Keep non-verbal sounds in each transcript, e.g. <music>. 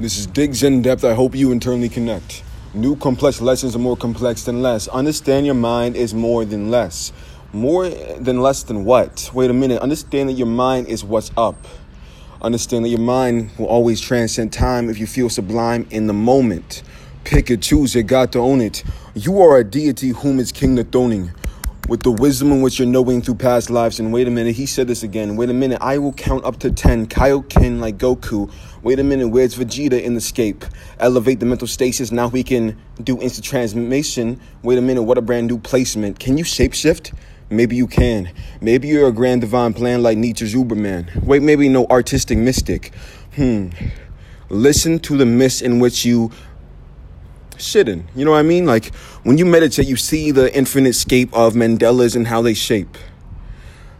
This is Digs in Depth. I hope you internally connect. New complex lessons are more complex than less. Understand your mind is more than less. More than less than what? Wait a minute. Understand that your mind is what's up. Understand that your mind will always transcend time if you feel sublime in the moment. Pick it, choose it, got to own it. You are a deity whom is king the throning with the wisdom in which you're knowing through past lives. And wait a minute, he said this again. Wait a minute, I will count up to 10. Kaioken like Goku. Wait a minute, where's Vegeta in the scape? Elevate the mental stasis. Now we can do instant transformation. Wait a minute, what a brand new placement. Can you shapeshift? Maybe you can. Maybe you're a grand divine plan like Nietzsche's Uberman. Wait, maybe no artistic mystic. Hmm. Listen to the mist in which you shitting. You know what I mean? Like when you meditate, you see the infinite scape of mandalas and how they shape.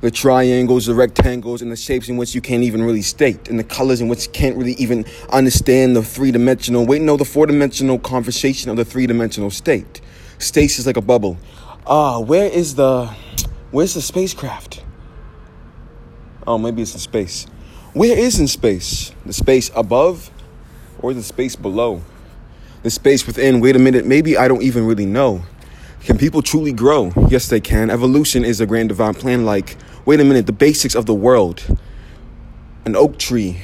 The triangles, the rectangles, and the shapes in which you can't even really state, and the colors in which you can't really even understand the three dimensional, wait, no, the four dimensional conversation of the three dimensional state. Stasis like a bubble. Ah, uh, where is the, where's the spacecraft? Oh, maybe it's in space. Where is in space? The space above or the space below? The space within, wait a minute, maybe I don't even really know. Can people truly grow? Yes, they can. Evolution is a grand divine plan. Like, wait a minute, the basics of the world. An oak tree,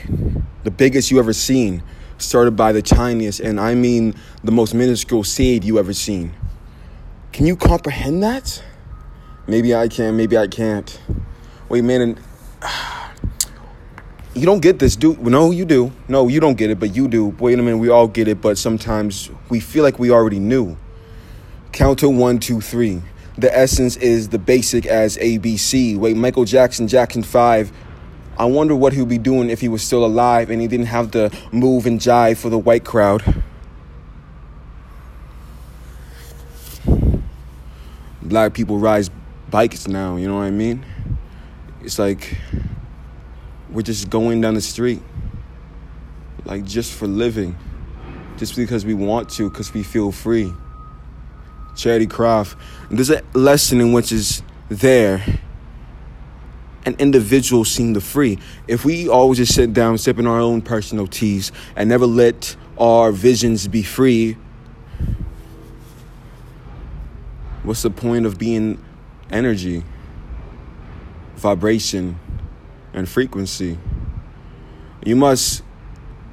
the biggest you ever seen, started by the tiniest, and I mean the most minuscule seed you ever seen. Can you comprehend that? Maybe I can, maybe I can't. Wait, man, and <sighs> you don't get this, do no, you do. No, you don't get it, but you do. Wait a minute, we all get it, but sometimes we feel like we already knew. Count to one, two, three. The essence is the basic as ABC. Wait, Michael Jackson, Jackson 5. I wonder what he'd be doing if he was still alive and he didn't have to move and jive for the white crowd. Black people ride bikes now, you know what I mean? It's like we're just going down the street, like just for living, just because we want to, because we feel free. Charity craft. There's a lesson in which is there. An individual seem to free. If we always just sit down, sipping our own personal teas, and never let our visions be free, what's the point of being energy, vibration? And frequency. You must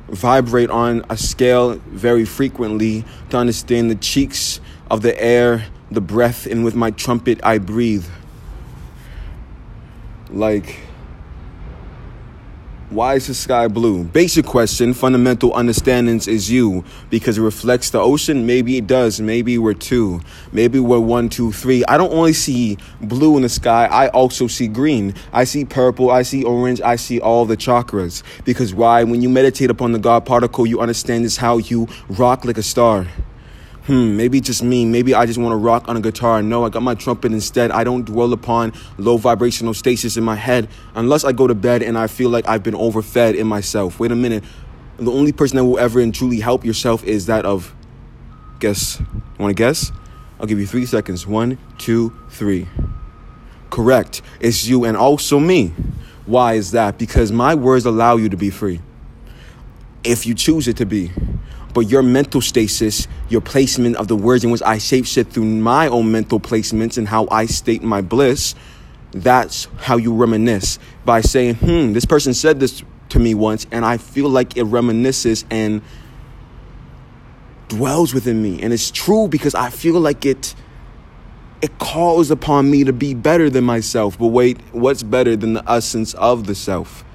vibrate on a scale very frequently to understand the cheeks of the air, the breath, and with my trumpet I breathe. Like, why is the sky blue? Basic question, fundamental understandings is you because it reflects the ocean. Maybe it does. Maybe we're two. Maybe we're one, two, three. I don't only see blue in the sky, I also see green. I see purple, I see orange, I see all the chakras. Because why? When you meditate upon the God particle, you understand this how you rock like a star hmm, maybe just me. Maybe I just want to rock on a guitar. No, I got my trumpet instead. I don't dwell upon low vibrational stasis in my head unless I go to bed and I feel like I've been overfed in myself. Wait a minute. The only person that will ever and truly help yourself is that of, guess, you want to guess? I'll give you three seconds. One, two, three. Correct. It's you and also me. Why is that? Because my words allow you to be free. If you choose it to be. But your mental stasis, your placement of the words in which I shapeshift through my own mental placements and how I state my bliss, that's how you reminisce by saying, hmm, this person said this to me once, and I feel like it reminisces and dwells within me. And it's true because I feel like it it calls upon me to be better than myself. But wait, what's better than the essence of the self?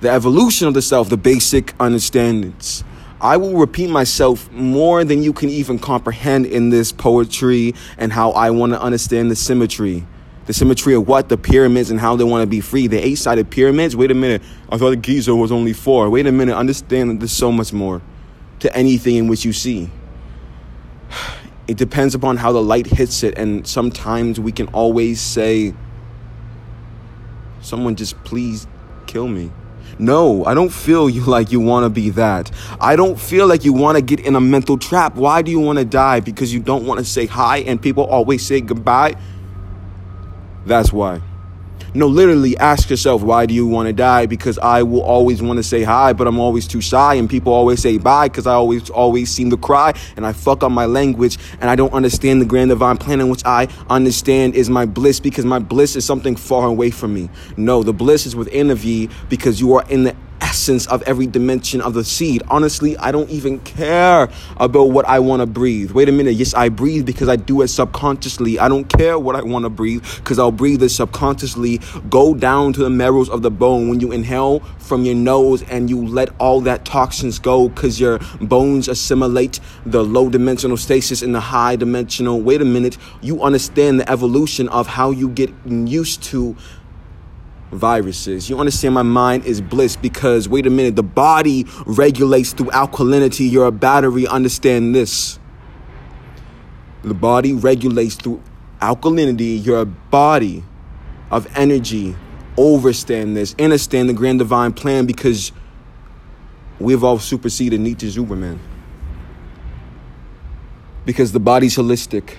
The evolution of the self, the basic understandings. I will repeat myself more than you can even comprehend in this poetry and how I want to understand the symmetry. The symmetry of what? The pyramids and how they want to be free. The eight sided pyramids? Wait a minute. I thought the Giza was only four. Wait a minute. Understand that there's so much more to anything in which you see. It depends upon how the light hits it. And sometimes we can always say, Someone just please kill me. No, I don't feel you <laughs> like you want to be that. I don't feel like you want to get in a mental trap. Why do you want to die? Because you don't want to say hi and people always say goodbye? That's why. No, literally ask yourself, why do you want to die? Because I will always want to say hi, but I'm always too shy, and people always say bye because I always, always seem to cry, and I fuck up my language, and I don't understand the grand divine plan in which I understand is my bliss because my bliss is something far away from me. No, the bliss is within of ye because you are in the essence of every dimension of the seed. Honestly, I don't even care about what I want to breathe. Wait a minute. Yes, I breathe because I do it subconsciously. I don't care what I want to breathe because I'll breathe it subconsciously. Go down to the marrows of the bone when you inhale from your nose and you let all that toxins go because your bones assimilate the low dimensional stasis in the high dimensional. Wait a minute. You understand the evolution of how you get used to viruses. You understand my mind is bliss because, wait a minute, the body regulates through alkalinity. You're a battery. Understand this. The body regulates through alkalinity. You're a body of energy. Overstand this. Understand the grand divine plan because we've all superseded Nietzsche's Superman. Because the body's holistic.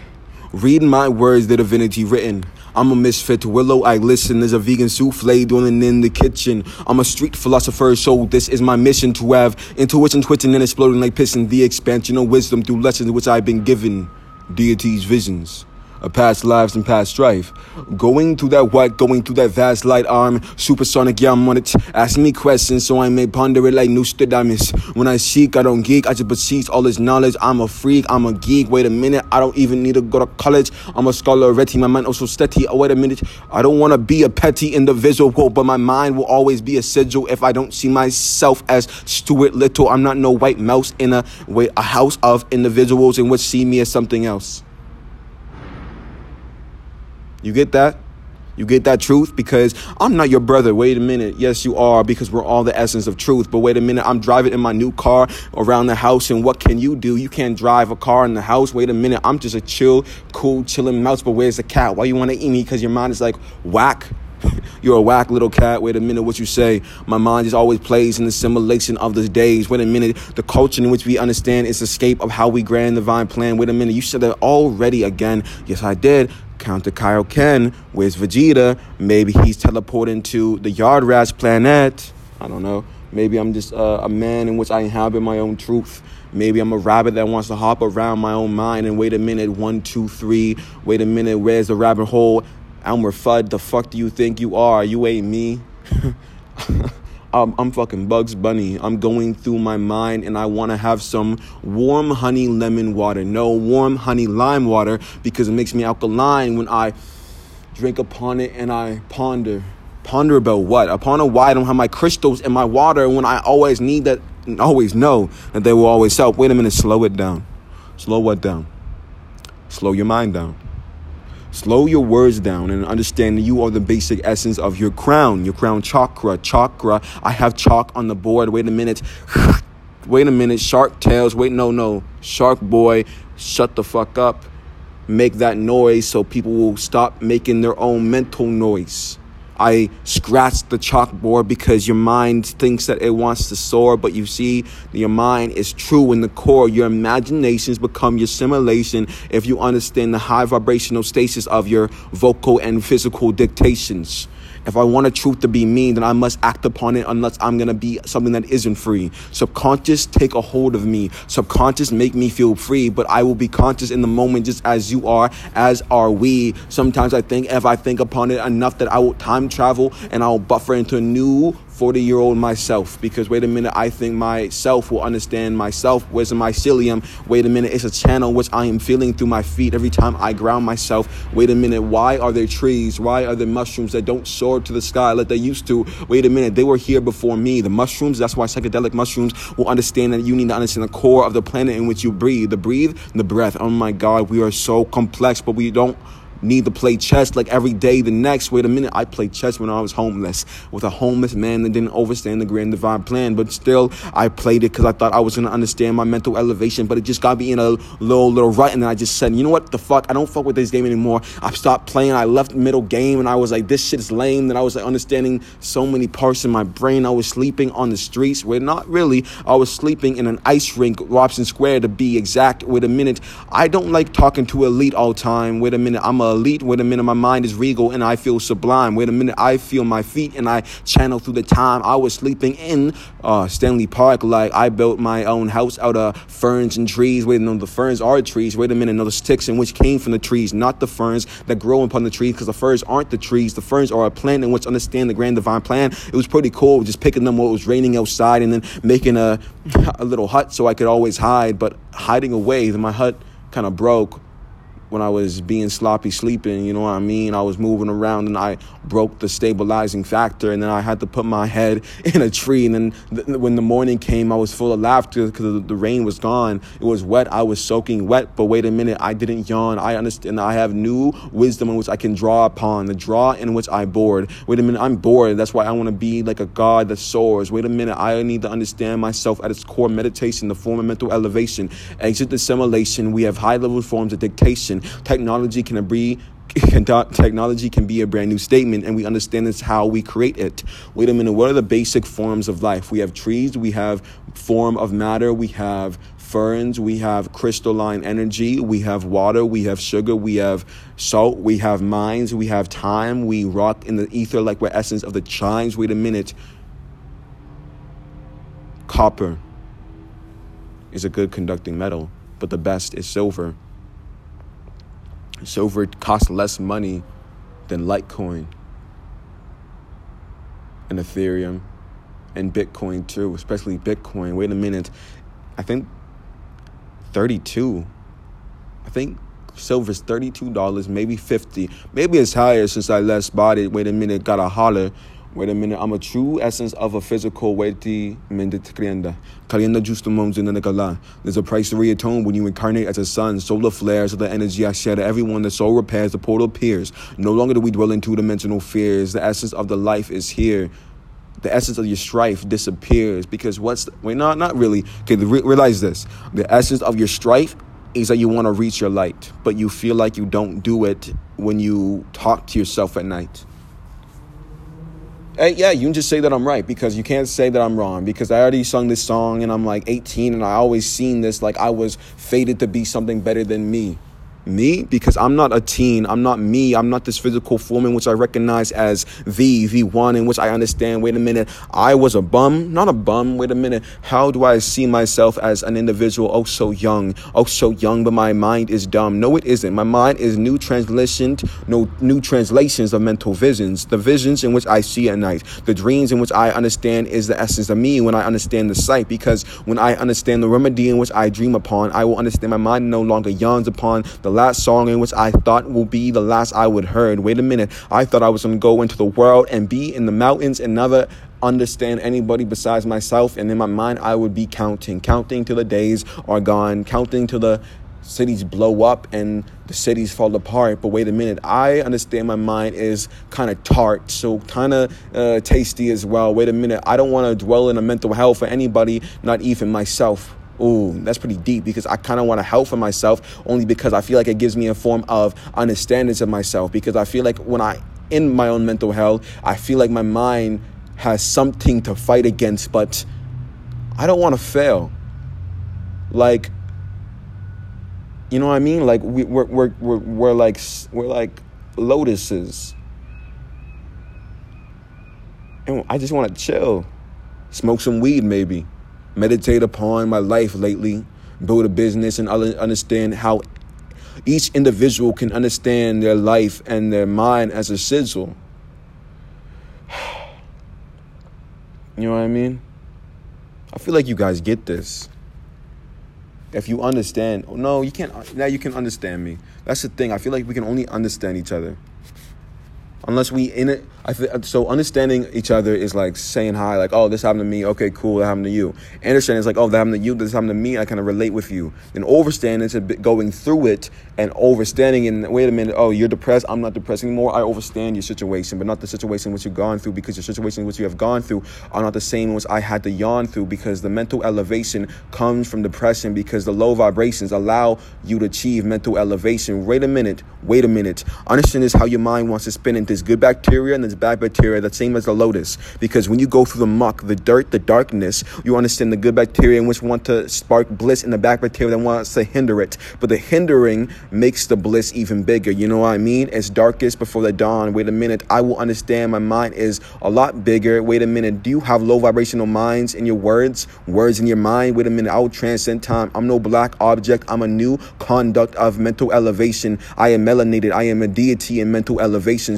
Read my words, the divinity written. I'm a misfit. Willow, I listen. There's a vegan souffle doing in the kitchen. I'm a street philosopher, so this is my mission to have intuition twitching and exploding like pissing. The expansion of wisdom through lessons which I've been given. Deity's visions past lives and past strife. Going through that white, going through that vast light arm, supersonic, yeah, I'm on it. Ask me questions so I may ponder it like Nostradamus. When I seek, I don't geek, I just beseech all this knowledge. I'm a freak, I'm a geek. Wait a minute, I don't even need to go to college. I'm a scholar already, my mind oh also steady. Oh, wait a minute, I don't want to be a petty individual, but my mind will always be a sigil if I don't see myself as Stuart Little. I'm not no white mouse in a, wait, a house of individuals in which see me as something else. You get that? You get that truth? Because I'm not your brother. Wait a minute. Yes, you are, because we're all the essence of truth. But wait a minute. I'm driving in my new car around the house, and what can you do? You can't drive a car in the house. Wait a minute. I'm just a chill, cool, chilling mouse. But where's the cat? Why you want to eat me? Because your mind is like, whack. <laughs> You're a whack little cat. Wait a minute, what you say? My mind just always plays in the simulation of the days. Wait a minute, the culture in which we understand is escape of how we grand the divine plan. Wait a minute, you said that already again. Yes, I did. Counter Kaioken. Where's Vegeta? Maybe he's teleporting to the Yardrat's planet. I don't know. Maybe I'm just uh, a man in which I inhabit my own truth. Maybe I'm a rabbit that wants to hop around my own mind and wait a minute, one, two, three. Wait a minute, where's the rabbit hole? Elmer Fudd, the fuck do you think you are? You ain't me. <laughs> I'm, I'm fucking Bugs Bunny. I'm going through my mind and I want to have some warm honey lemon water. No, warm honey lime water because it makes me alkaline when I drink upon it and I ponder. Ponder about what? Upon a why I don't have my crystals in my water when I always need that, always know that they will always help. Wait a minute, slow it down. Slow what down? Slow your mind down. Slow your words down and understand that you are the basic essence of your crown, your crown chakra. Chakra. I have chalk on the board. Wait a minute. <sighs> Wait a minute. Shark tails. Wait, no, no. Shark boy, shut the fuck up. Make that noise so people will stop making their own mental noise. I scratched the chalkboard because your mind thinks that it wants to soar, but you see, your mind is true in the core. Your imaginations become your simulation if you understand the high vibrational stasis of your vocal and physical dictations. If I want a truth to be me, then I must act upon it unless I'm gonna be something that isn't free. Subconscious take a hold of me. Subconscious make me feel free, but I will be conscious in the moment just as you are, as are we. Sometimes I think if I think upon it enough that I will time travel and I'll buffer into a new 40 year old myself because wait a minute, I think myself will understand myself. Where's the mycelium? Wait a minute, it's a channel which I am feeling through my feet every time I ground myself. Wait a minute, why are there trees? Why are there mushrooms that don't soar to the sky like they used to? Wait a minute, they were here before me. The mushrooms, that's why psychedelic mushrooms will understand that you need to understand the core of the planet in which you breathe. The breathe, the breath. Oh my God, we are so complex, but we don't need to play chess like every day the next. Wait a minute, I played chess when I was homeless with a homeless man that didn't understand the grand divine plan, but still I played it because I thought I was gonna understand my mental elevation, but it just got me in a little little rut, and then I just said, you know what, the fuck, I don't fuck with this game anymore. I stopped playing. I left middle game, and I was like, this shit is lame. Then I was like understanding so many parts in my brain. I was sleeping on the streets. Where not really. I was sleeping in an ice rink, Robson Square to be exact. Wait a minute, I don't like talking to elite all time. Wait a minute, I'm a elite. Wait a minute, my mind is regal and I feel sublime. Wait a minute, I feel my feet and I channel through the time I was sleeping in uh, Stanley Park. Like I built my own house out of ferns and trees. Wait minute, the ferns are trees. Wait a minute, no, the sticks in which came from the trees, not the ferns that grow upon the trees, because the ferns aren't the trees. The ferns are a plant in which understand the grand divine plan. It was pretty cool just picking them while it was raining outside and then making a, <laughs> a little hut so I could always hide. But hiding away, then my hut kind of broke when I was being sloppy sleeping, you know what I mean? I was moving around and I broke the stabilizing factor, and then I had to put my head <laughs> in a tree. And then th- when the morning came, I was full of laughter because the rain was gone. It was wet. I was soaking wet. But wait a minute, I didn't yawn. I understand. I have new wisdom in which I can draw upon, the draw in which I bored. Wait a minute, I'm bored. That's why I want to be like a god that soars. Wait a minute, I need to understand myself at its core meditation, the form of mental elevation. Exit assimilation. We have high level forms of dictation technology can be technology can be a brand new statement and we understand this how we create it. Wait a minute what are the basic forms of life? We have trees we have form of matter we have ferns we have crystalline energy we have water we have sugar we have salt we have minds we have time we rock in the ether like we're essence of the chimes. Wait a minute. Copper is a good conducting metal but the best is silver Silver costs less money than Litecoin and Ethereum and Bitcoin too, especially Bitcoin. Wait a minute. I think 32. I think silver's $32, maybe 50. Maybe it's higher since I last bought it. Wait a minute, got a holler Wait a minute, I'm a true essence of a physical weti mendit krienda. Kalienda justumums in the. There's a price to reatone when you incarnate as a sun. Solar flares of the energy I share to everyone. The soul repairs, the portal appears. No longer do we dwell in two dimensional fears. The essence of the life is here. The essence of your strife disappears because what's the, wait not not really okay re- realize this the essence of your strife is that you want to reach your light but you feel like you don't do it when you talk to yourself at night Hey, yeah, you can just say that I'm right because you can't say that I'm wrong because I already sung this song and I'm like 18 and I always seen this like I was fated to be something better than me. Me? Because I'm not a teen. I'm not me. I'm not this physical form in which I recognize as the, the one in which I understand. Wait a minute. I was a bum. Not a bum. Wait a minute. How do I see myself as an individual? Oh, so young. Oh, so young, but my mind is dumb. No, it isn't. My mind is new translation, no new translations of mental visions. The visions in which I see at night. The dreams in which I understand is the essence of me when I understand the sight. Because when I understand the remedy in which I dream upon, I will understand my mind no longer yawns upon the the last song in which I thought will be the last I would heard. Wait a minute. I thought I was going to go into the world and be in the mountains and never understand anybody besides myself. And in my mind, I would be counting, counting till the days are gone, counting till the cities blow up and the cities fall apart. But wait a minute, I understand my mind is kind of tart, so kind of uh, tasty as well. Wait a minute, I don't want to dwell in a mental hell for anybody, not even myself. Ooh, that's pretty deep because I kind of want to help for myself only because I feel like it gives me a form of understanding of myself. Because I feel like when I in my own mental health, I feel like my mind has something to fight against, but I don't want to fail. Like, you know what I mean? Like we, we're, we're, we're, we're like we're like lotuses. And I just want to chill, smoke some weed maybe meditate upon my life lately, build a business, and understand how each individual can understand their life and their mind as a sizzle. <sighs> You know what I mean? I feel like you guys get this. If you understand, no, you can't. Now you can understand me. That's the thing. I feel like we can only understand each other unless we in it. I th- so understanding each other is like saying hi, like, oh, this happened to me. Okay, cool, that happened to you. Understanding is like, oh, that happened to you. This happened to me. I kind of relate with you. Then overstanding is going through it and overstanding. And wait a minute, oh, you're depressed. I'm not depressed anymore. I overstand your situation, but not the situation which you've gone through because your situation which you have gone through are not the same ones I had to yawn through because the mental elevation comes from depression because the low vibrations allow you to achieve mental elevation. Wait a minute. Wait a minute. Understand is how your mind wants to spin into There's good bacteria and there's bad bacteria, the same as the lotus. Because when you go through the muck, the dirt, the darkness, you understand the good bacteria which want to spark bliss and the bad bacteria that wants to hinder it. But the hindering makes the bliss even bigger. You know what I mean? It's darkest before the dawn. Wait a minute. I will understand my mind is a lot bigger. Wait a minute. Do you have low vibrational minds in your words? Words in your mind? Wait a minute. I will transcend time. I'm no black object. I'm a new conduct of mental elevation. I am melanated. I am a deity in mental elevation.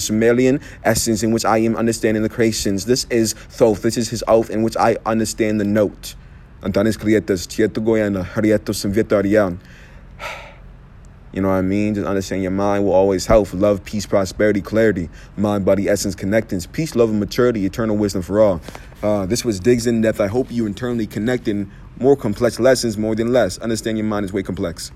Essence in which I am understanding the creations. This is Thoth. This is his oath in which I understand the note. Antanis Krietas, Tieto Simvietarian. You know what I mean? Just understand your mind will always help. Love, peace, prosperity, clarity, mind, body, essence, connectance, peace, love, and maturity, eternal wisdom for all. Uh, this was Digs in Depth. I hope you internally connecting more complex lessons more than less. Understand your mind is way complex.